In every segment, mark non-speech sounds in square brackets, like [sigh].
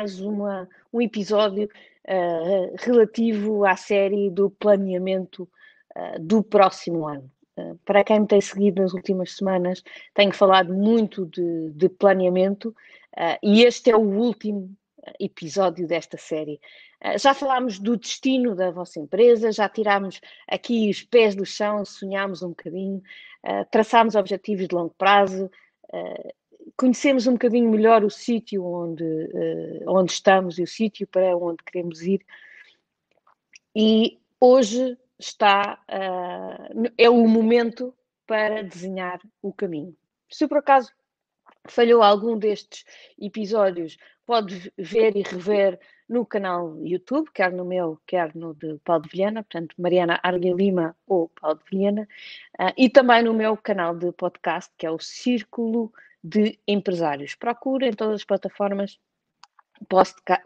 mais uma, um episódio uh, relativo à série do planeamento uh, do próximo ano. Uh, para quem me tem seguido nas últimas semanas, tenho falado muito de, de planeamento e este é o último episódio desta série. Já falámos do destino da vossa empresa, já tirámos aqui os pés do chão, sonhámos um bocadinho, traçámos objetivos de longo prazo, conhecemos um bocadinho melhor o sítio onde, uh, onde estamos e o sítio para onde queremos ir. E hoje está, uh, é o momento para desenhar o caminho. Se por acaso falhou algum destes episódios, pode ver e rever no canal YouTube, quer no meu, quer no de Paulo de Vilhena, portanto, Mariana Arga Lima ou Paulo de Vilhena, uh, e também no meu canal de podcast, que é o Círculo de empresários. Procure em todas as plataformas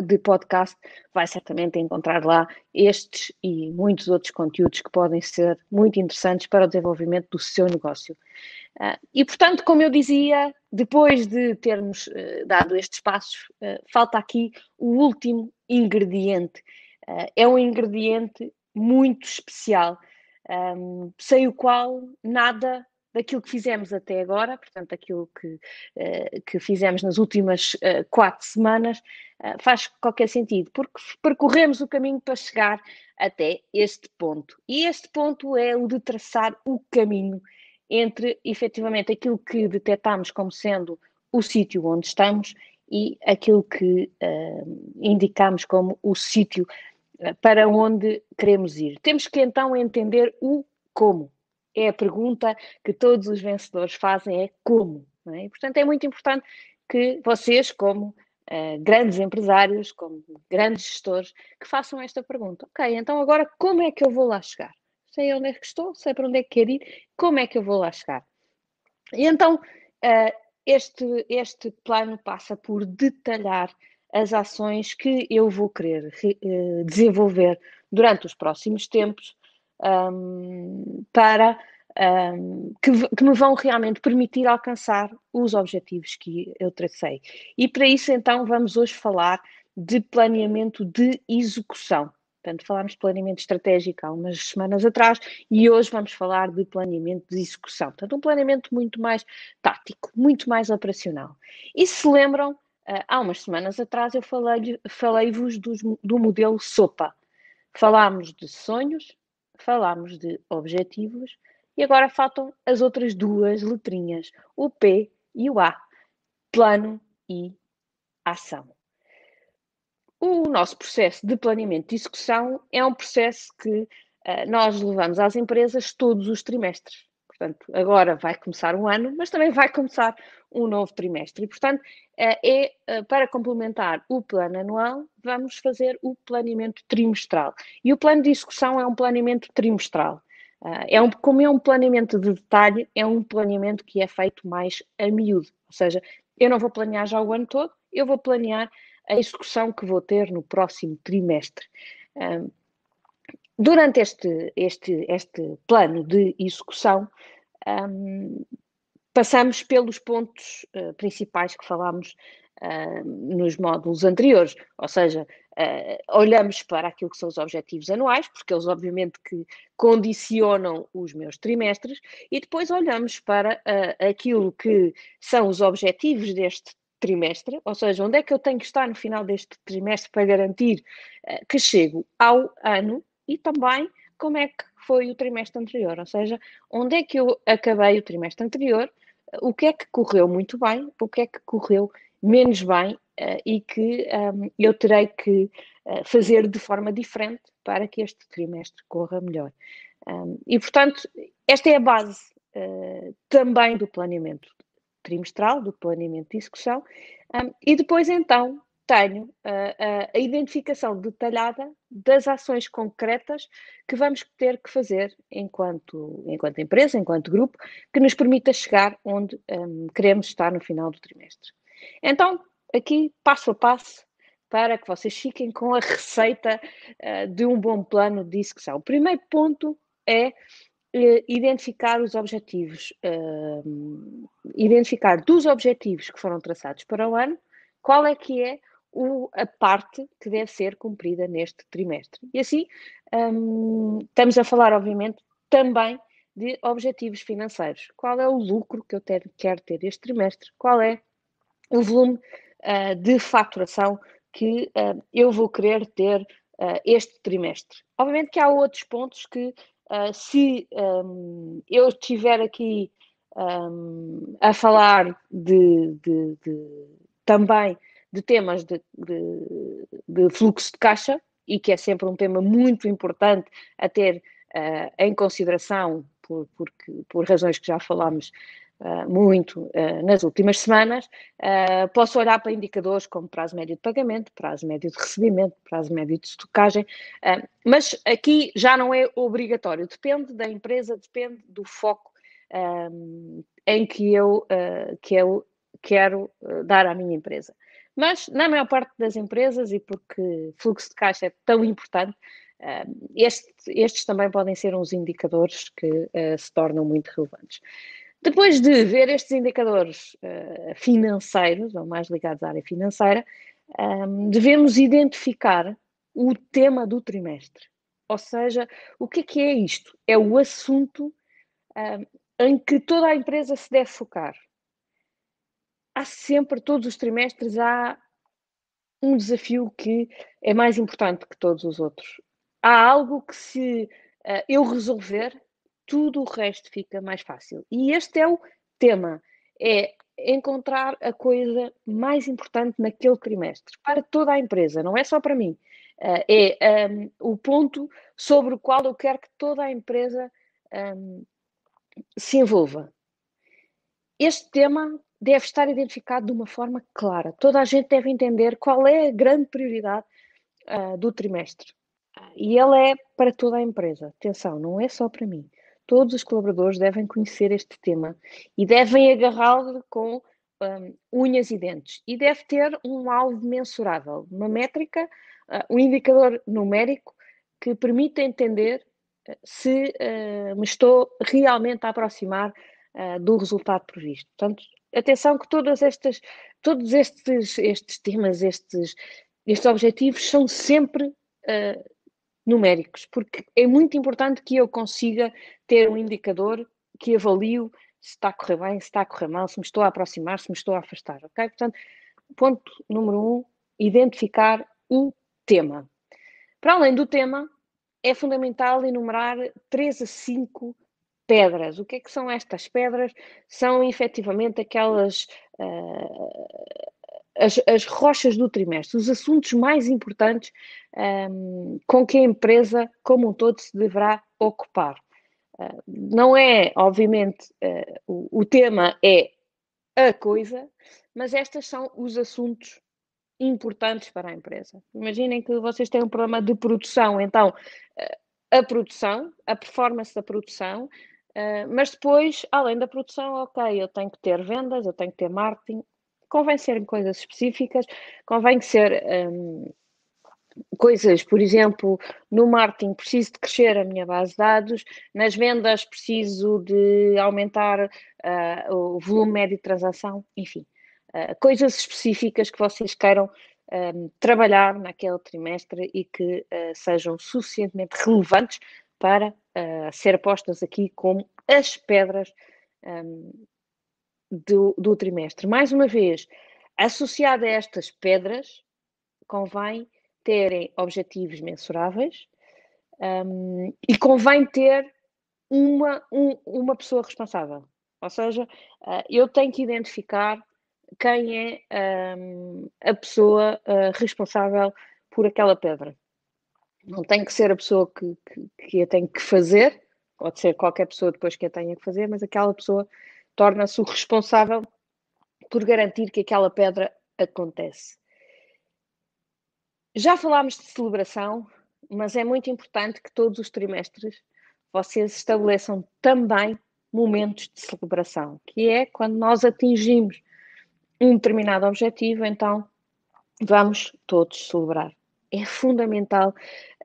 de podcast, vai certamente encontrar lá estes e muitos outros conteúdos que podem ser muito interessantes para o desenvolvimento do seu negócio. Uh, e, portanto, como eu dizia, depois de termos uh, dado estes passos, uh, falta aqui o último ingrediente. é um ingrediente muito especial, um, sem o qual nada daquilo que fizemos até agora, portanto, aquilo que, uh, que fizemos nas últimas uh, quatro semanas, uh, faz qualquer sentido, porque percorremos o caminho para chegar até este ponto. E este ponto é o de traçar o caminho entre, efetivamente, aquilo que detectamos como sendo o sítio onde estamos e aquilo que indicamos como o sítio para onde queremos ir. Temos que então entender o como é a pergunta que todos os vencedores fazem, é como. É? E, portanto, é muito importante que vocês, como uh, grandes empresários, como grandes gestores, que façam esta pergunta. Ok, então agora como é que eu vou lá chegar? Sei onde é que estou, sei para onde é que quero ir, como é que eu vou lá chegar? E então, uh, este, este plano passa por detalhar as ações que eu vou querer uh, desenvolver durante os próximos tempos um, para um, que, que, me vão realmente permitir alcançar os objetivos que eu tracei. E para isso, então, vamos hoje falar de planeamento de execução. Portanto, falámos de planeamento estratégico há umas semanas atrás e hoje vamos falar de planeamento de execução. Portanto, um planeamento muito mais tático, muito mais operacional. E se lembram, há umas semanas atrás eu falei-vos falei do modelo SOPA. Falámos de sonhos, falámos de objetivos e agora faltam as outras duas letrinhas, o P e o A. Plano e ação. O nosso processo de planeamento e execução é um processo que uh, nós levamos às empresas todos os trimestres. Portanto, agora vai começar um ano, mas também vai começar um novo trimestre. E, portanto, uh, é uh, para complementar o plano anual, vamos fazer o planeamento trimestral. E o plano de execução é um planeamento trimestral. Uh, é um, como é um planeamento de detalhe, é um planeamento que é feito mais a miúdo. Ou seja, eu não vou planear já o ano todo, eu vou planear a execução que vou ter no próximo trimestre. Durante este, este, este plano de execução, um, passamos pelos pontos uh, principais que falámos uh, nos módulos anteriores, ou seja, uh, olhamos para aquilo que são os objetivos anuais, porque eles obviamente que condicionam os meus trimestres, e depois olhamos para uh, aquilo que são os objetivos deste trimestre, ou seja, onde é que eu tenho que estar no final deste trimestre para garantir que chego ao ano e também como é que foi o trimestre anterior, ou seja, onde é que eu acabei o trimestre anterior, o que é que correu muito bem, o que é que correu menos bem uh, e que um, eu terei que uh, fazer de forma diferente para que este trimestre corra melhor. Um, e, portanto, esta é a base uh, também do planeamento trimestral, do planeamento de execução, um, e depois então tenho a, a identificação detalhada das ações concretas que vamos ter que fazer enquanto, enquanto empresa, enquanto grupo, que nos permita chegar onde um, queremos estar no final do trimestre. Então, aqui, passo a passo, para que vocês fiquem com a receita uh, de um bom plano de execução. O primeiro ponto é uh, identificar os objetivos, uh, identificar dos objetivos que foram traçados para o ano, qual é que é o, a parte que deve ser cumprida neste trimestre. E assim, um, estamos a falar, obviamente, também de objetivos financeiros. Qual é o lucro que eu ter, quero ter este trimestre? Qual é o volume uh, de faturação que uh, eu vou querer ter uh, este trimestre? Obviamente que há outros pontos que, se um, eu estiver aqui um, a falar de, de, de, também de temas de, de, fluxo de caixa, e que é sempre um tema muito importante a ter em consideração por, por, por razões que já falámos uh, muito uh, nas últimas semanas, uh, posso olhar para indicadores como prazo médio de pagamento, prazo médio de recebimento, prazo médio de estocagem, mas aqui já não é obrigatório, depende da empresa, depende do foco em que eu, que eu quero dar à minha empresa. Mas na maior parte das empresas, e porque fluxo de caixa é tão importante, este, estes também podem ser uns indicadores que uh, se tornam muito relevantes. Depois de ver estes indicadores uh, financeiros, ou mais ligados à área financeira, um, devemos identificar o tema do trimestre. Ou seja, o que é que é isto? É o assunto um, em que toda a empresa se deve focar. Há sempre, todos os trimestres, há um desafio que é mais importante que todos os outros há algo que se uh, eu resolver, tudo o resto fica mais fácil. E este é o tema, é encontrar a coisa mais importante naquele trimestre, para toda a empresa, não é só para mim. Uh, é um, o ponto sobre o qual eu quero que toda a empresa um, se envolva. Este tema deve estar identificado de uma forma clara. Toda a gente deve entender qual é a grande prioridade uh, do trimestre. E ele é para toda a empresa. Atenção, não é só para mim. Todos os colaboradores devem conhecer este tema e devem agarrá-lo com um, unhas e dentes. E deve ter um alvo mensurável, uma métrica, uh, um indicador numérico que permita entender se uh, me estou realmente a aproximar uh, do resultado previsto. Portanto, atenção que todas estas, todos estes, estes temas, estes, estes objetivos são sempre uh, numéricos, porque é muito importante que eu consiga ter um indicador que avalio se está a correr bem, se está a correr mal, se me estou a aproximar, se me estou a afastar, ok? Portanto, ponto número um, identificar o tema. Para além do tema, é fundamental enumerar três a cinco pedras. O que é que são estas pedras? São efetivamente aquelas uh, as, as, rochas do trimestre, os assuntos mais importantes um, com que a empresa, como um todo, se deverá ocupar. Uh, não é, obviamente, uh, o, o, tema é a coisa, mas estas são os assuntos importantes para a empresa. Imaginem que vocês têm um problema de produção, então a produção, a performance da produção, mas depois, além da produção, ok, eu tenho que ter vendas, eu tenho que ter marketing, convém serem coisas específicas, convém ser um, coisas, por exemplo, no marketing preciso de crescer a minha base de dados, nas vendas preciso de aumentar uh, o volume médio de transação, enfim, uh, coisas específicas que vocês queiram um, trabalhar naquele trimestre e que sejam suficientemente relevantes para ser postas aqui como as pedras um, do, do trimestre. Mais uma vez, associada a estas pedras, convém terem objetivos mensuráveis um, e convém ter uma, um, uma pessoa responsável. Ou seja, uh, eu tenho que identificar quem é um, a pessoa uh, responsável por aquela pedra. Não tem que ser a pessoa que, que, que a tem que fazer, pode ser qualquer pessoa depois que a tenha que fazer, mas aquela pessoa torna-se o responsável por garantir que aquela pedra acontece. Já falámos de celebração, mas é muito importante que todos os trimestres vocês estabeleçam também momentos de celebração, que é quando nós atingimos um determinado objetivo, então vamos todos celebrar. É fundamental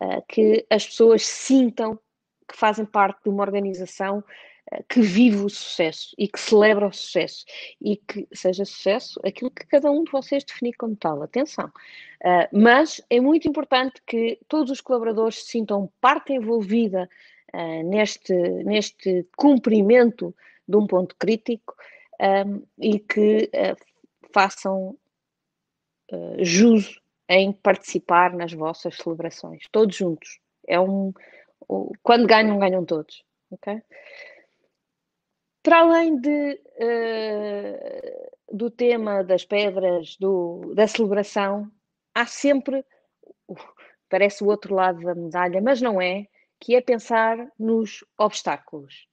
uh, que as pessoas sintam que fazem parte de uma organização que vive o sucesso e que celebra o sucesso e que seja sucesso aquilo que cada um de vocês definir como tal. Atenção. Uh, mas é muito importante que todos os colaboradores se sintam parte envolvida neste, neste cumprimento de um ponto crítico um, e que façam uh, jus em participar nas vossas celebrações, todos juntos. É um, quando ganham, ganham todos. Okay? Para além de, uh, do tema das pedras, do, da celebração, há sempre, parece o outro lado da medalha, mas não é, que é pensar nos obstáculos.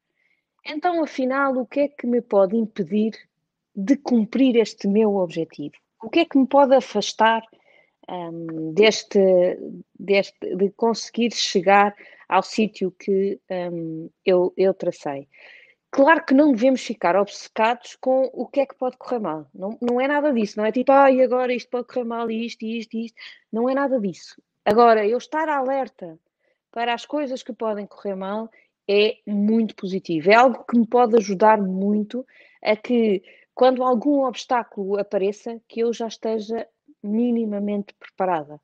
Então, afinal, o que é que me pode impedir de cumprir este meu objetivo? O que é que me pode afastar um, deste, deste, de conseguir chegar ao sítio que um, eu, eu tracei? Claro que não devemos ficar obcecados com o que é que pode correr mal. Não, não é nada disso. Não é tipo, ah, agora isto pode correr mal, isto, isto, isto. Não é nada disso. Agora, eu estar alerta para as coisas que podem correr mal é muito positivo. É algo que me pode ajudar muito a que, quando algum obstáculo apareça, que eu já esteja minimamente preparada,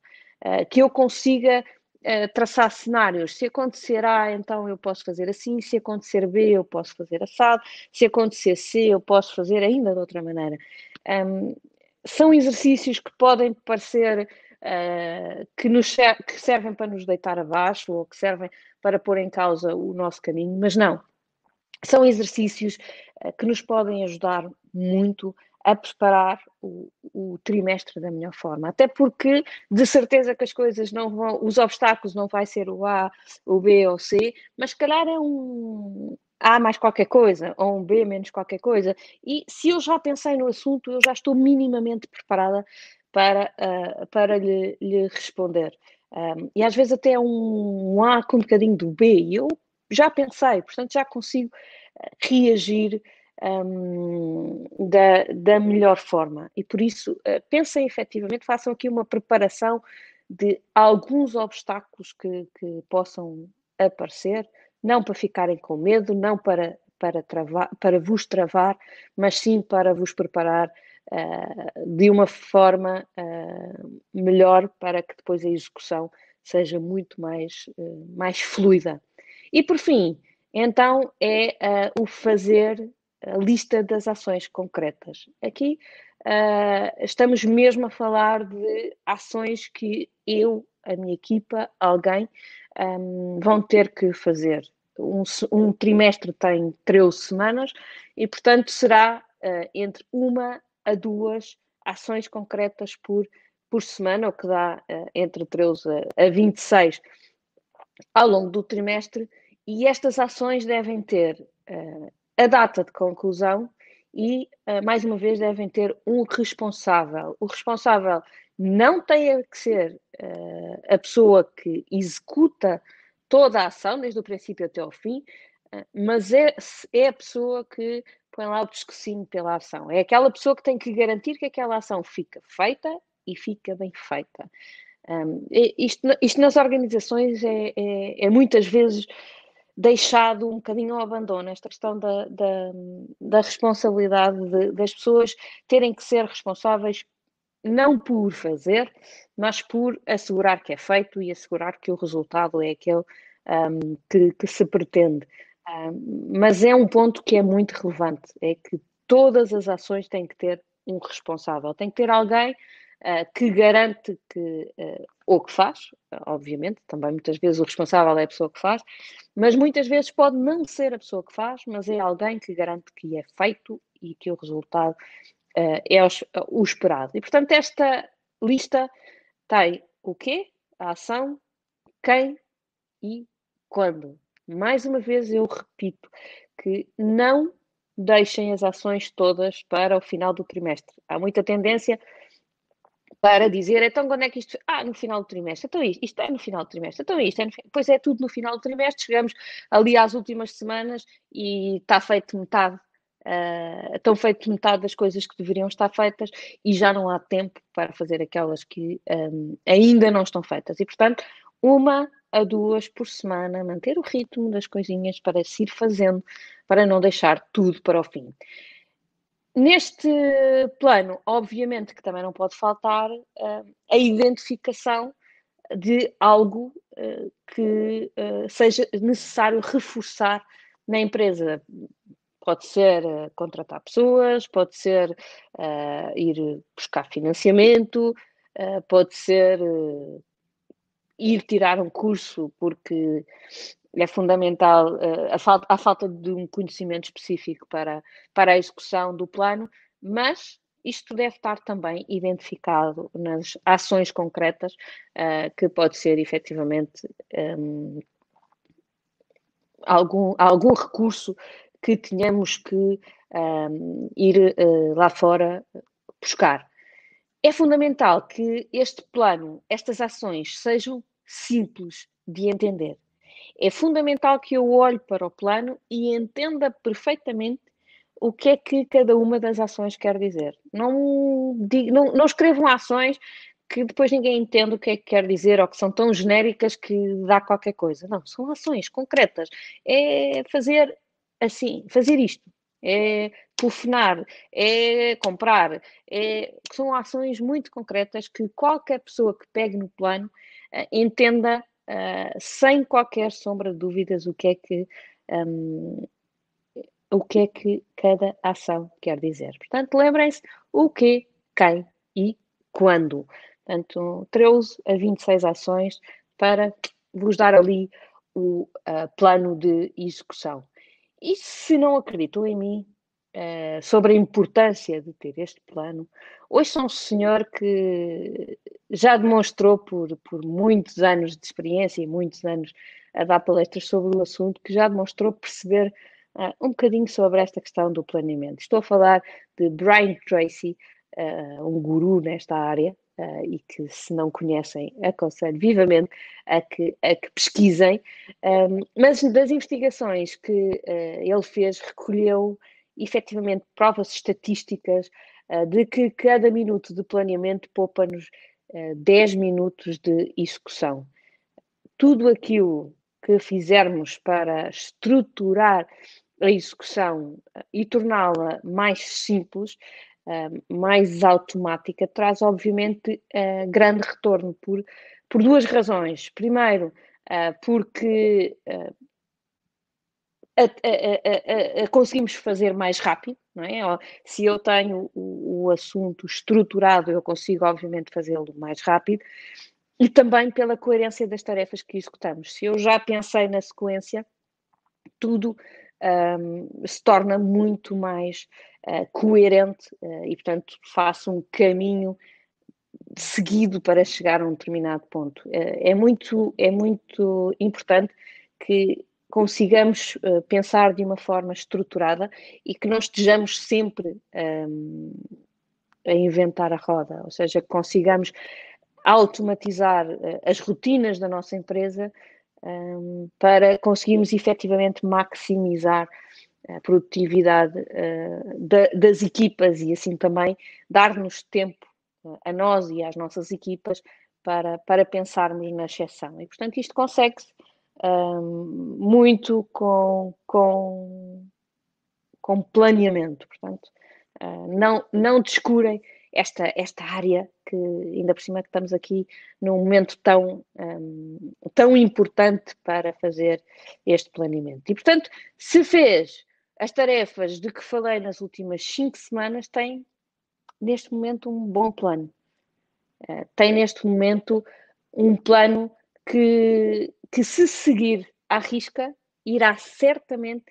uh, que eu consiga uh, traçar cenários. Se acontecer A, então eu posso fazer assim, se acontecer B, eu posso fazer assado, se acontecer C, eu posso fazer ainda de outra maneira. Um, são exercícios que podem parecer uh, que, nos, que servem para nos deitar abaixo ou que servem para pôr em causa o nosso caminho, mas não. São exercícios uh, que nos podem ajudar muito a preparar o, o, trimestre da melhor forma. Até porque, de certeza que as coisas não vão, os obstáculos não vai ser o A, o B ou o C, mas se calhar é um A mais qualquer coisa, ou um B menos qualquer coisa. E se eu já pensei no assunto, eu já estou minimamente preparada para, uh, para lhe, lhe responder. Um, e às vezes até um, um A com um bocadinho do B, e eu já pensei, portanto já consigo ah, reagir um, da, da melhor forma. E por isso, uh, pensem efetivamente, façam aqui uma preparação de alguns obstáculos que, que possam aparecer, não para ficarem com medo, não para, para, travar, para vos travar, mas sim para vos preparar uh, de uma forma uh, melhor para que depois a execução seja muito mais, uh, mais fluida. E por fim, então é o fazer a lista das ações concretas. Aqui estamos mesmo a falar de ações que eu, a minha equipa, alguém um, vão ter que fazer. Um, um, trimestre tem 13 semanas e, portanto, será uh, entre uma a duas ações concretas por, por semana, o que dá uh, entre 13 a, a 26 ao longo do trimestre, e estas ações devem ter uh, a data de conclusão e, uh, mais uma vez, devem ter um responsável. O responsável não tem que ser a pessoa que executa toda a ação, desde o princípio até ao fim, mas é, é a pessoa que põe lá o pescocinho pela ação. É aquela pessoa que tem que garantir que aquela ação fica feita e fica bem feita. Um, isto, isto, nas organizações é, é, é, muitas vezes deixado um bocadinho ao abandono, esta questão da, da, da responsabilidade de, das pessoas terem que ser responsáveis não por fazer, mas por assegurar que é feito e assegurar que o resultado é aquele um, que, que se pretende. Uh, mas é um ponto que é muito relevante, é que todas as ações têm que ter um responsável, tem que ter alguém uh, que garante que, uh, ou que faz, obviamente, também muitas vezes o responsável é a pessoa que faz, mas muitas vezes pode não ser a pessoa que faz, mas é alguém que garante que é feito e que o resultado uh, é o, o esperado. E portanto, esta lista tem o quê? A ação, quem e quando mais uma vez eu repito que não deixem as ações todas para o final do trimestre. Há muita tendência para dizer, então quando é que isto... Ah, no final do trimestre. Então isto, isto é no final do trimestre. Então isto é no... Pois é tudo no final do trimestre. Chegamos ali às últimas semanas e está feito metade. Uh, estão feitas metade das coisas que deveriam estar feitas e já não há tempo para fazer aquelas que um, ainda não estão feitas. E, portanto, uma a duas por semana, manter o ritmo das coisinhas para se ir fazendo, para não deixar tudo para o fim. Neste plano, obviamente que também não pode faltar uh, a identificação de algo uh, que uh, seja necessário reforçar na empresa. Pode ser contratar pessoas, pode ser ir buscar financiamento, pode ser ir tirar um curso porque é fundamental uh, a, falta, a falta de um conhecimento específico para, para a execução do plano, mas isto deve estar também identificado nas ações concretas, uh, que pode ser efetivamente um, algum, algum recurso que tenhamos que um, ir uh, lá fora buscar. É fundamental que este plano, estas ações, sejam simples de entender. É fundamental que eu olhe para o plano e entenda perfeitamente o que é que cada uma das ações quer dizer. Não, digo, não, não escrevam ações que depois ninguém entende o que é que quer dizer ou que são tão genéricas que dá qualquer coisa. Não, são ações concretas. É fazer assim, fazer isto. É telefonar, é comprar, é, são ações muito concretas que qualquer pessoa que pegue no plano uh, entenda uh, sem qualquer sombra de dúvidas o que é que um, o que é que cada ação quer dizer. Portanto, lembrem-se o que, quem e quando. Portanto, 13 a 26 ações para vos dar ali o uh, plano de execução. E se não acreditam em mim, uh, sobre a importância de ter este plano, hoje sou um senhor que já demonstrou por, por muitos anos de experiência e muitos anos a dar palestras sobre o assunto, que já demonstrou perceber uh, um bocadinho sobre esta questão do planeamento. Estou a falar de Brian Tracy, uh, um guru nesta área, Uh, e que, se não conhecem, aconselho vivamente a que, a que pesquisem. Um, mas das investigações que uh, ele fez, recolheu efetivamente provas estatísticas uh, de que cada minuto de planeamento poupa-nos 10 minutos de execução. Tudo aquilo que fizermos para estruturar a execução e torná-la mais simples, uh, mais automática, traz obviamente grande retorno por, por duas razões. Primeiro, porque a, a, a, conseguimos fazer mais rápido, não é? Se eu tenho o, o assunto estruturado, eu consigo, obviamente, fazê-lo mais rápido e também pela coerência das tarefas que executamos. Se eu já pensei na sequência, tudo um, se torna muito mais uh, coerente uh, e, portanto, faço um caminho seguido para chegar a um determinado ponto. Uh, é, muito, é muito importante que consigamos pensar de uma forma estruturada e que não estejamos sempre um, a inventar a roda, ou seja, que consigamos automatizar as rotinas da nossa empresa um, para conseguirmos efetivamente maximizar a produtividade uh, da, das equipas e assim também dar-nos tempo uh, a nós e às nossas equipas para, para pensarmos na exceção. E, portanto, isto consegue-se um, muito com, com, com planeamento. Portanto, uh, não, não descurem esta, esta área que, ainda por cima, que estamos aqui num momento tão, um, tão importante para fazer este planeamento. E, portanto, se fez as tarefas de que falei nas últimas cinco semanas, tem neste momento um bom plano. Uh, tem neste momento um plano que, que se seguir à risca, irá certamente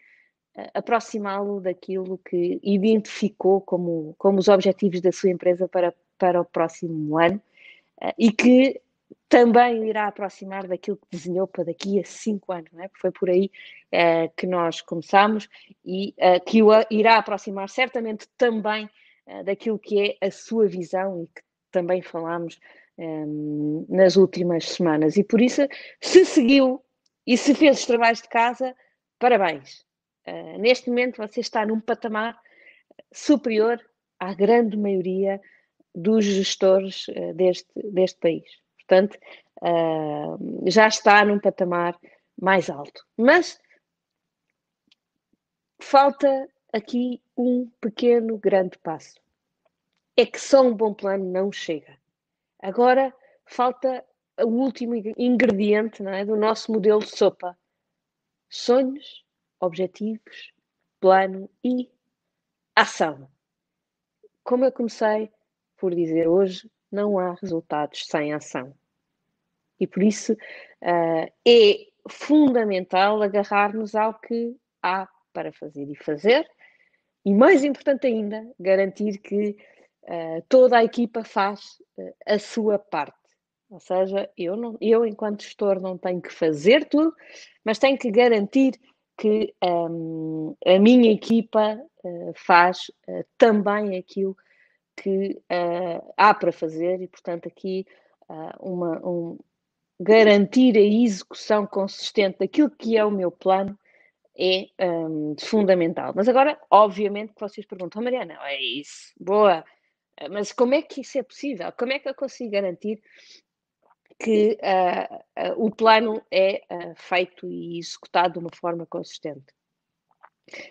aproximá-lo daquilo que identificou como, como os objetivos da sua empresa para, para o próximo ano uh, e que também irá aproximar daquilo que desenhou para daqui a cinco anos, não é? foi por aí uh, que nós começamos e uh, que o irá aproximar certamente também daquilo que é a sua visão e que também falámos um, nas últimas semanas. E por isso, se seguiu e se fez os trabalhos de casa, parabéns. Uh, neste momento você está num patamar superior à grande maioria dos gestores uh, deste, deste país. portanto, uh, já está num patamar mais alto. Mas falta aqui um pequeno, grande passo. É que só um bom plano não chega. Agora falta o último ingrediente não é, do nosso modelo de sopa: sonhos, objetivos, plano e ação. Como eu comecei por dizer hoje, não há resultados sem ação. E por isso uh, é fundamental agarrar-nos ao que há para fazer e fazer, e mais importante ainda, garantir que uh, toda a equipa faz uh, a sua parte. Ou seja, eu, não, eu, enquanto gestor, não tenho que fazer tudo, mas tenho que garantir que um, a minha equipa uh, faz também aquilo que há para fazer e, portanto, aqui uma, um, garantir a execução consistente daquilo que é o meu plano é um, fundamental. Mas agora, obviamente, que vocês perguntam, oh, Mariana, é isso, boa, mas como é que isso é possível? Como é que eu consigo garantir que uh, uh, o plano é uh, feito e executado de uma forma consistente.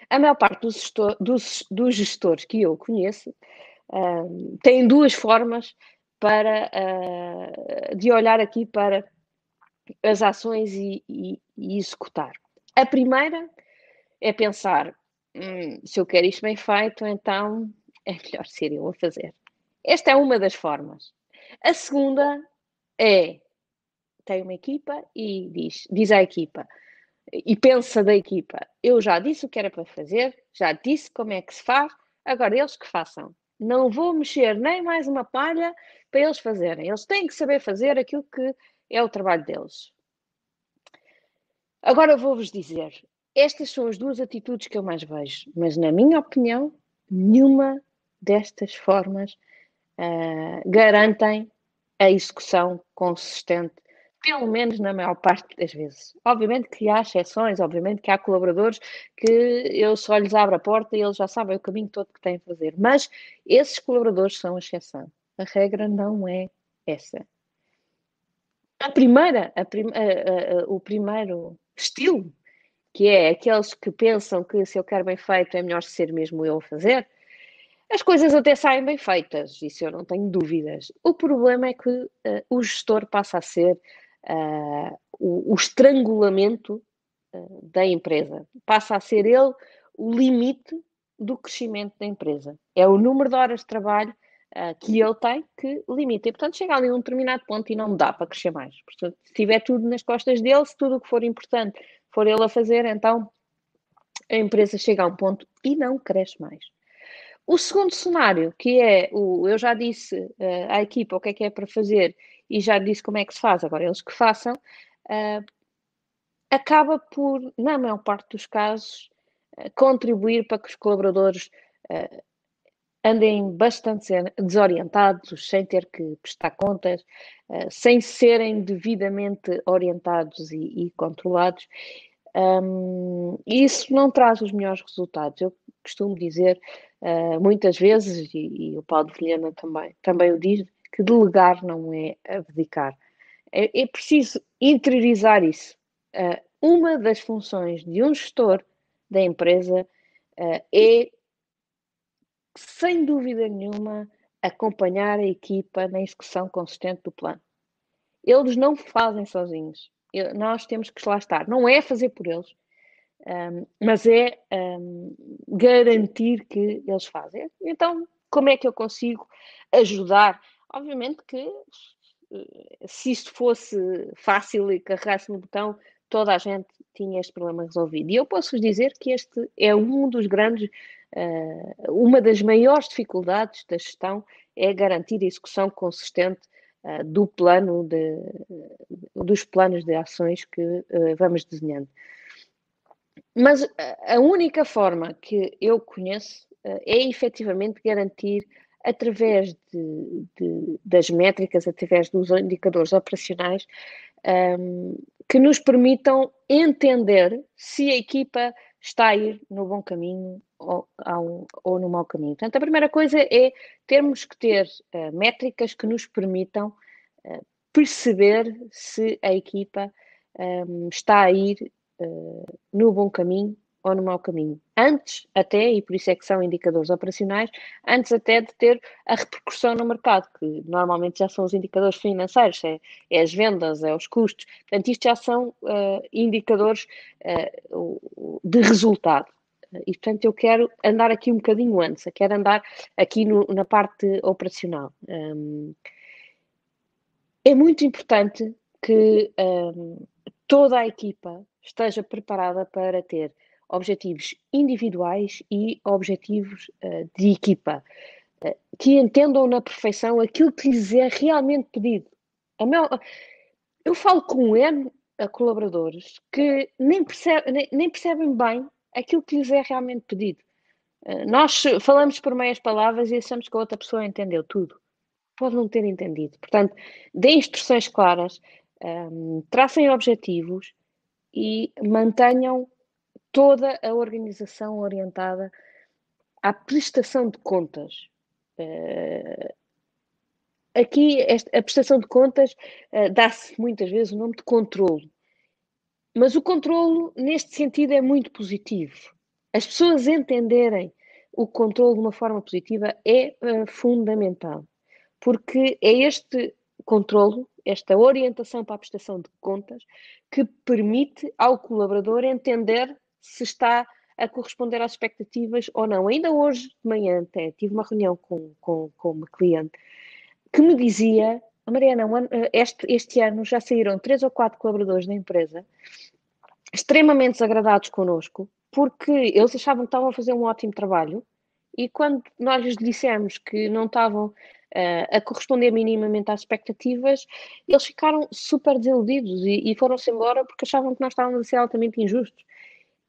A maior parte dos, gestor, dos, dos gestores que eu conheço tem duas formas para, de olhar aqui para as ações e, e, e executar. A primeira é pensar: hum, se eu quero isto bem feito, então é melhor [laughs] ser eu a fazer. Esta é uma das formas. A segunda é tem uma equipa e diz, diz à equipa e pensa da equipa, eu já disse o que era para fazer, já disse como é que se faz, agora eles que façam. Não vou mexer nem mais uma palha para eles fazerem. Eles têm que saber fazer aquilo que é o trabalho deles. Agora vou-vos dizer, estas são as duas atitudes que eu mais vejo, mas na minha opinião, nenhuma destas formas uh, garantem a execução consistente, pelo menos na maior parte das vezes. Obviamente que há exceções, obviamente que há colaboradores que eu só lhes abro a porta e eles já sabem o caminho todo que têm a fazer, mas esses colaboradores são a exceção. A regra não é essa. A primeira, a prim, a, a, o primeiro estilo, que é aqueles que pensam que se eu quero bem feito é melhor ser mesmo eu a fazer, as coisas até saem bem feitas, isso eu não tenho dúvidas. O problema é que uh, o gestor passa a ser uh, o, o, estrangulamento uh, da empresa. Passa a ser ele o limite do crescimento da empresa. É o número de horas de trabalho que ele tem que limita. E, portanto, chega ali a um determinado ponto e não dá para crescer mais. Portanto, se tiver tudo nas costas dele, se tudo o que for importante for ele a fazer, então a empresa chega a um ponto e não cresce mais. O segundo cenário, que é o eu já disse uh, à equipa o que é que é para fazer e já disse como é que se faz, agora eles que façam, uh, acaba por, na maior parte dos casos, uh, contribuir para que os colaboradores andem bastante desorientados, sem ter que prestar contas, sem serem devidamente orientados e, e controlados. Um, isso não traz os melhores resultados. Eu costumo dizer uh, muitas vezes, e, e, o Paulo de Vilhena também, também o diz, que delegar não é abdicar. É, é preciso interiorizar isso. Uh, uma das funções de um gestor da empresa uh, é, sem dúvida nenhuma, acompanhar a equipa na execução consistente do plano. Eles não fazem sozinhos. Nós temos que lá estar. Não é fazer por eles, um, mas é um, garantir que eles fazem. Então, como é que eu consigo ajudar? Obviamente que eh, se isto fosse fácil e carregasse no botão, toda a gente tinha este problema resolvido. E eu posso vos dizer que este é um dos grandes, uh, uma das maiores dificuldades da gestão é garantir a execução consistente uh, do plano de, dos planos de ações que uh, vamos desenhando. Mas a única forma que eu conheço uh, é efetivamente garantir, através de, de, das métricas, através dos indicadores operacionais, um, ehm, que nos permitam entender se a equipa está a ir no bom caminho ou, ou, no mau caminho. Portanto, a primeira coisa é termos que ter uh, métricas que nos permitam uh, perceber se a equipa um, está a ir uh, no bom caminho ou no mau caminho. Antes até, e por isso é que são indicadores operacionais, antes até de ter a repercussão no mercado, que normalmente já são os indicadores financeiros, é, é as vendas, é os custos. Portanto, isto já são uh, indicadores uh, de resultado. E, portanto, eu quero andar aqui um bocadinho antes, eu quero andar aqui no, na parte operacional. Um, é muito importante que um, toda a equipa esteja preparada para ter objetivos individuais e objetivos uh, de equipa, uh, que entendam na perfeição aquilo que lhes é realmente pedido. Meu, eu falo com N colaboradores que nem, percebe, nem, nem, percebem bem aquilo que lhes é realmente pedido. Uh, nós falamos por meias palavras e achamos que a outra pessoa entendeu tudo. Pode não ter entendido. Portanto, dê instruções claras, um, ehm, tracem objetivos e mantenham toda a organização orientada à prestação de contas. Uh, aqui, esta, a prestação de contas uh, dá-se muitas vezes o nome de controlo. Mas o controlo, neste sentido, é muito positivo. As pessoas entenderem o controle de uma forma positiva é uh, fundamental, porque é este controlo, esta orientação para a prestação de contas, que permite ao colaborador entender se está a corresponder às expectativas ou não. Ainda hoje de manhã até tive uma reunião com, com, com uma cliente que me dizia, oh, Mariana, este, este ano já saíram três ou quatro colaboradores da empresa extremamente desagradados connosco, porque eles achavam que estavam a fazer um ótimo trabalho e quando nós lhes dissemos que não estavam uh, a corresponder minimamente às expectativas, eles ficaram super desiludidos e, e foram-se embora porque achavam que nós estávamos a ser altamente injustos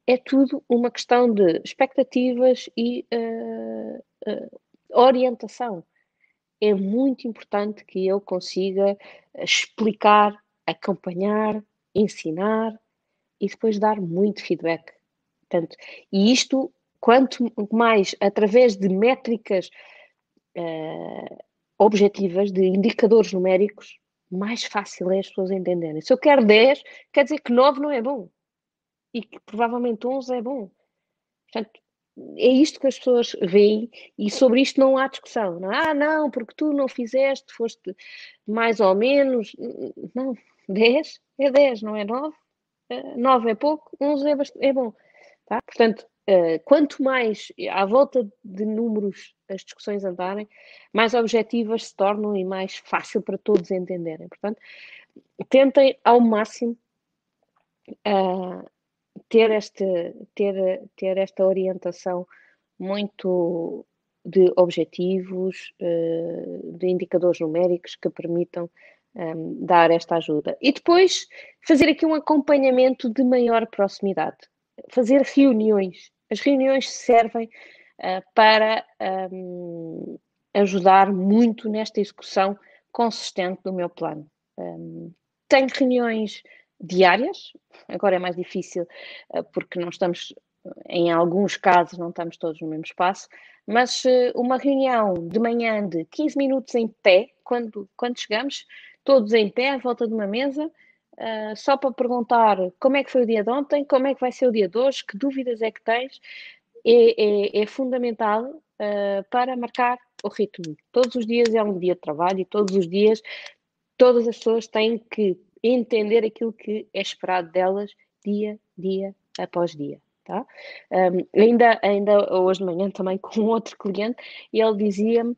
é tudo uma questão de expectativas e uh, uh, orientação. É muito importante que eu consiga explicar, acompanhar, ensinar e depois dar muito feedback. Portanto, e isto, quanto mais através de métricas uh, objetivas, de indicadores numéricos, mais fácil é as pessoas entenderem. Se eu quero 10, quer dizer que 9 não é bom e que provavelmente 11 é bom. Portanto, é isto que as pessoas veem e sobre isto não há discussão. Não, ah, não, porque tu não fizeste, foste mais ou menos. Não, 10 é 10, não é 9. 9 é pouco, 11 é, é bom. Tá? Portanto, Uh, quanto mais à volta de números as discussões andarem, mais objetivas se tornam e mais fácil para todos entenderem. Portanto, tentem ao máximo uh, ter, este, ter, ter esta orientação muito de objetivos, eh, de indicadores numéricos que permitam um, dar esta ajuda. E depois fazer aqui um acompanhamento de maior proximidade. Fazer reuniões. As reuniões servem uh, para um, ehm, ajudar muito nesta execução consistente do meu plano. Um, ehm, tenho reuniões diárias, agora é mais difícil eh, porque não estamos, em alguns casos, não estamos todos no mesmo espaço, mas eh, uma reunião de manhã de 15 minutos em pé, quando, quando chegamos, todos em pé, à volta de uma mesa, uh, só para perguntar como é que foi o dia de ontem, como é que vai ser o dia de hoje, que dúvidas é que tens, é, é, é fundamental uh, para marcar o ritmo. Todos os dias é um dia de trabalho e todos os dias todas as pessoas têm que entender aquilo que é esperado delas dia, dia após dia. Tá? Um, ainda, ainda hoje de manhã também com outro cliente, ele dizia-me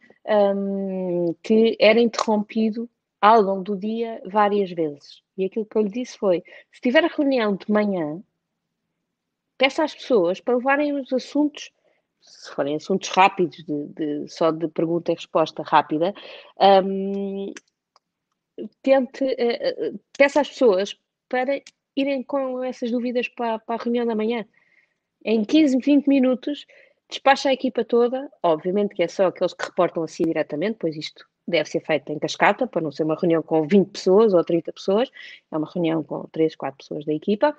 um, que era interrompido ao longo do dia várias vezes. E aquilo que eu lhe disse foi: se tiver a reunião de manhã, peça às pessoas para levarem os assuntos, se forem assuntos rápidos, de, de só de pergunta e resposta rápida, um, tente, uh, peça às pessoas para irem com essas dúvidas para, para a reunião da manhã. Em 15, 20 minutos, despacha a equipa toda, obviamente que é só aqueles que reportam a si diretamente, pois isto deve ser feito em cascata, para não ser uma reunião com 20 pessoas ou 30 pessoas, é uma reunião com 3, 4 pessoas da equipa,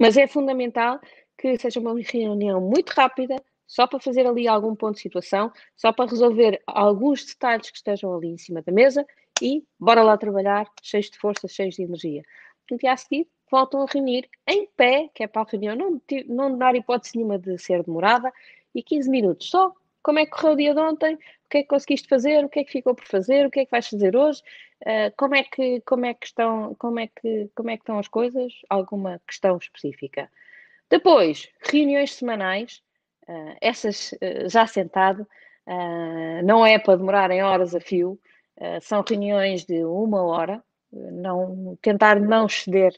mas é fundamental que seja uma reunião muito rápida, só para fazer ali algum ponto de situação, só para resolver alguns detalhes que estejam ali em cima da mesa e bora lá trabalhar, cheios de força, cheios de energia. No dia a seguir, voltam a reunir em pé, que é para a reunião não, não dar hipótese nenhuma de ser demorada, e 15 minutos só. Como é que correu o dia de ontem? Que é que conseguiste fazer? O que é que ficou por fazer? O que é que vais fazer hoje? Uh, como, é que, como, é que estão, como, é que, como é que estão as coisas? Alguma questão específica. Depois, reuniões semanais, uh, essas uh, já sentado, não é para demorar em horas a fio, são reuniões de uma hora, não, tentar não exceder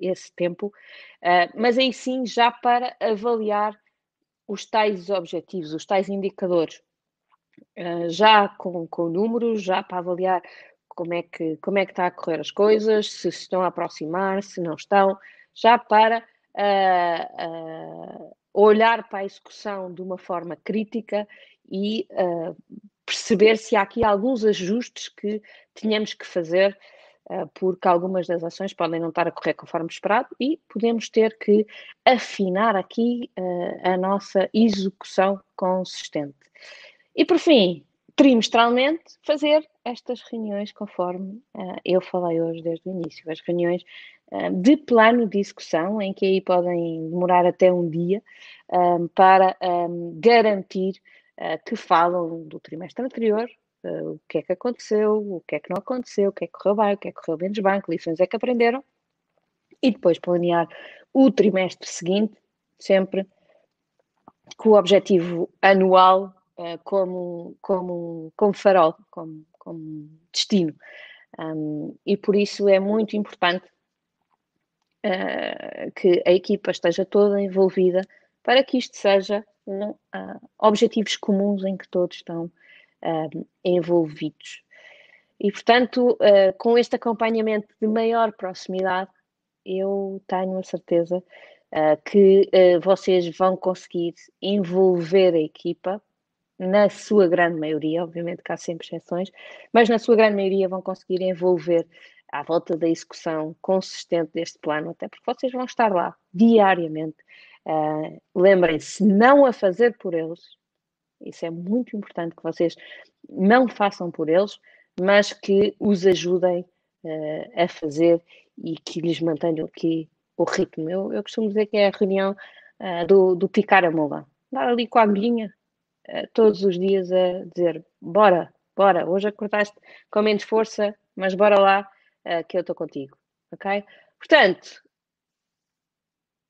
esse tempo, mas aí sim já para avaliar os tais objetivos, os tais indicadores, já com, com números, já para avaliar como é, que, como é que está a correr as coisas, se estão a aproximar, se não estão, já para uh, uh, olhar para a execução de uma forma crítica e perceber se há aqui alguns ajustes que tínhamos que fazer porque algumas das ações podem não estar a correr conforme esperado e podemos ter que afinar aqui uh, a nossa execução consistente. E por fim, trimestralmente, fazer estas reuniões conforme uh, eu falei hoje desde o início, as reuniões uh, de plano de execução, em que aí podem demorar até um dia um, para um, garantir que falam do trimestre anterior, uh, o que é que aconteceu, o que é que não aconteceu, o que é que correu bem, o que é que correu menos bem, que lições é que aprenderam, e depois planear o trimestre seguinte, sempre com o objetivo anual uh, como, como, como farol, como, como destino. Um, e por isso é muito importante uh, que a equipa esteja toda envolvida para que isto seja um, uh, objetivos comuns em que todos estão envolvidos. E, portanto, uh, com este acompanhamento de maior proximidade, eu tenho a certeza que vocês vão conseguir envolver a equipa, na sua grande maioria, obviamente que há sempre exceções, mas na sua grande maioria vão conseguir envolver à volta da execução consistente deste plano, até porque vocês vão estar lá diariamente. Uh, Lembrem-se, não a fazer por eles, isso é muito importante que vocês não façam por eles, mas que os ajudem uh, a fazer e que lhes mantenham aqui o ritmo. Eu, eu costumo dizer que é a reunião uh, do, do picar a. Dar ali com a agulhinha todos os dias a dizer: bora, bora, hoje acordaste com menos força, mas bora lá que eu estou contigo. Ok? Portanto,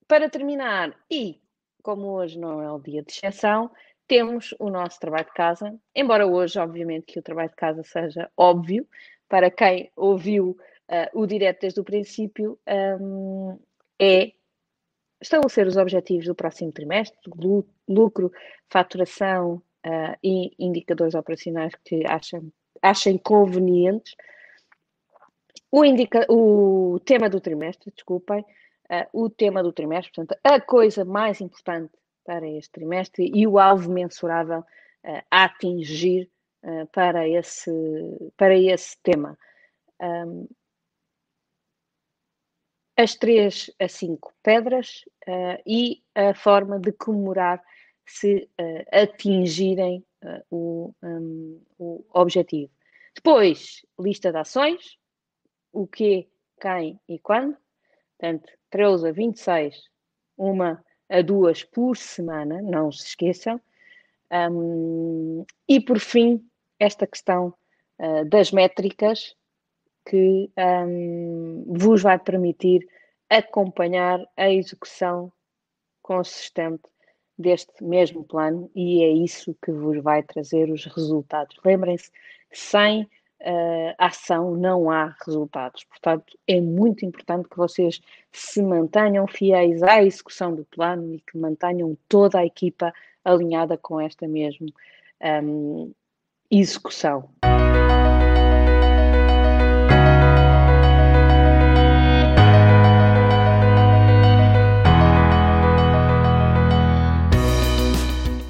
para terminar, e como hoje não é o dia de exceção, temos o nosso trabalho de casa, embora hoje, obviamente, que o trabalho de casa seja óbvio, para quem ouviu uh, o direto desde o princípio, um, é estabelecer os objetivos do próximo trimestre, lucro, faturação uh, e indicadores operacionais que achem, achem convenientes. O, indica, o tema do trimestre, desculpem, uh, o tema do trimestre, portanto, a coisa mais importante para este trimestre e o alvo mensurável uh, a atingir para, esse, para esse tema. Um, as três a cinco pedras uh, e a forma de comemorar se atingirem o, um, o objetivo. Depois, lista de ações, o que, quem e quando. Portanto, 13 a 26, uma a duas por semana, não se esqueçam. Um, e por fim, esta questão uh, das métricas que um, vos vai permitir acompanhar a execução consistente deste mesmo plano e é isso que vos vai trazer os resultados. Lembrem-se, sem uh, ação não há resultados. Portanto, é muito importante que vocês se mantenham fiéis à execução do plano e que mantenham toda a equipa alinhada com esta mesma um, execução.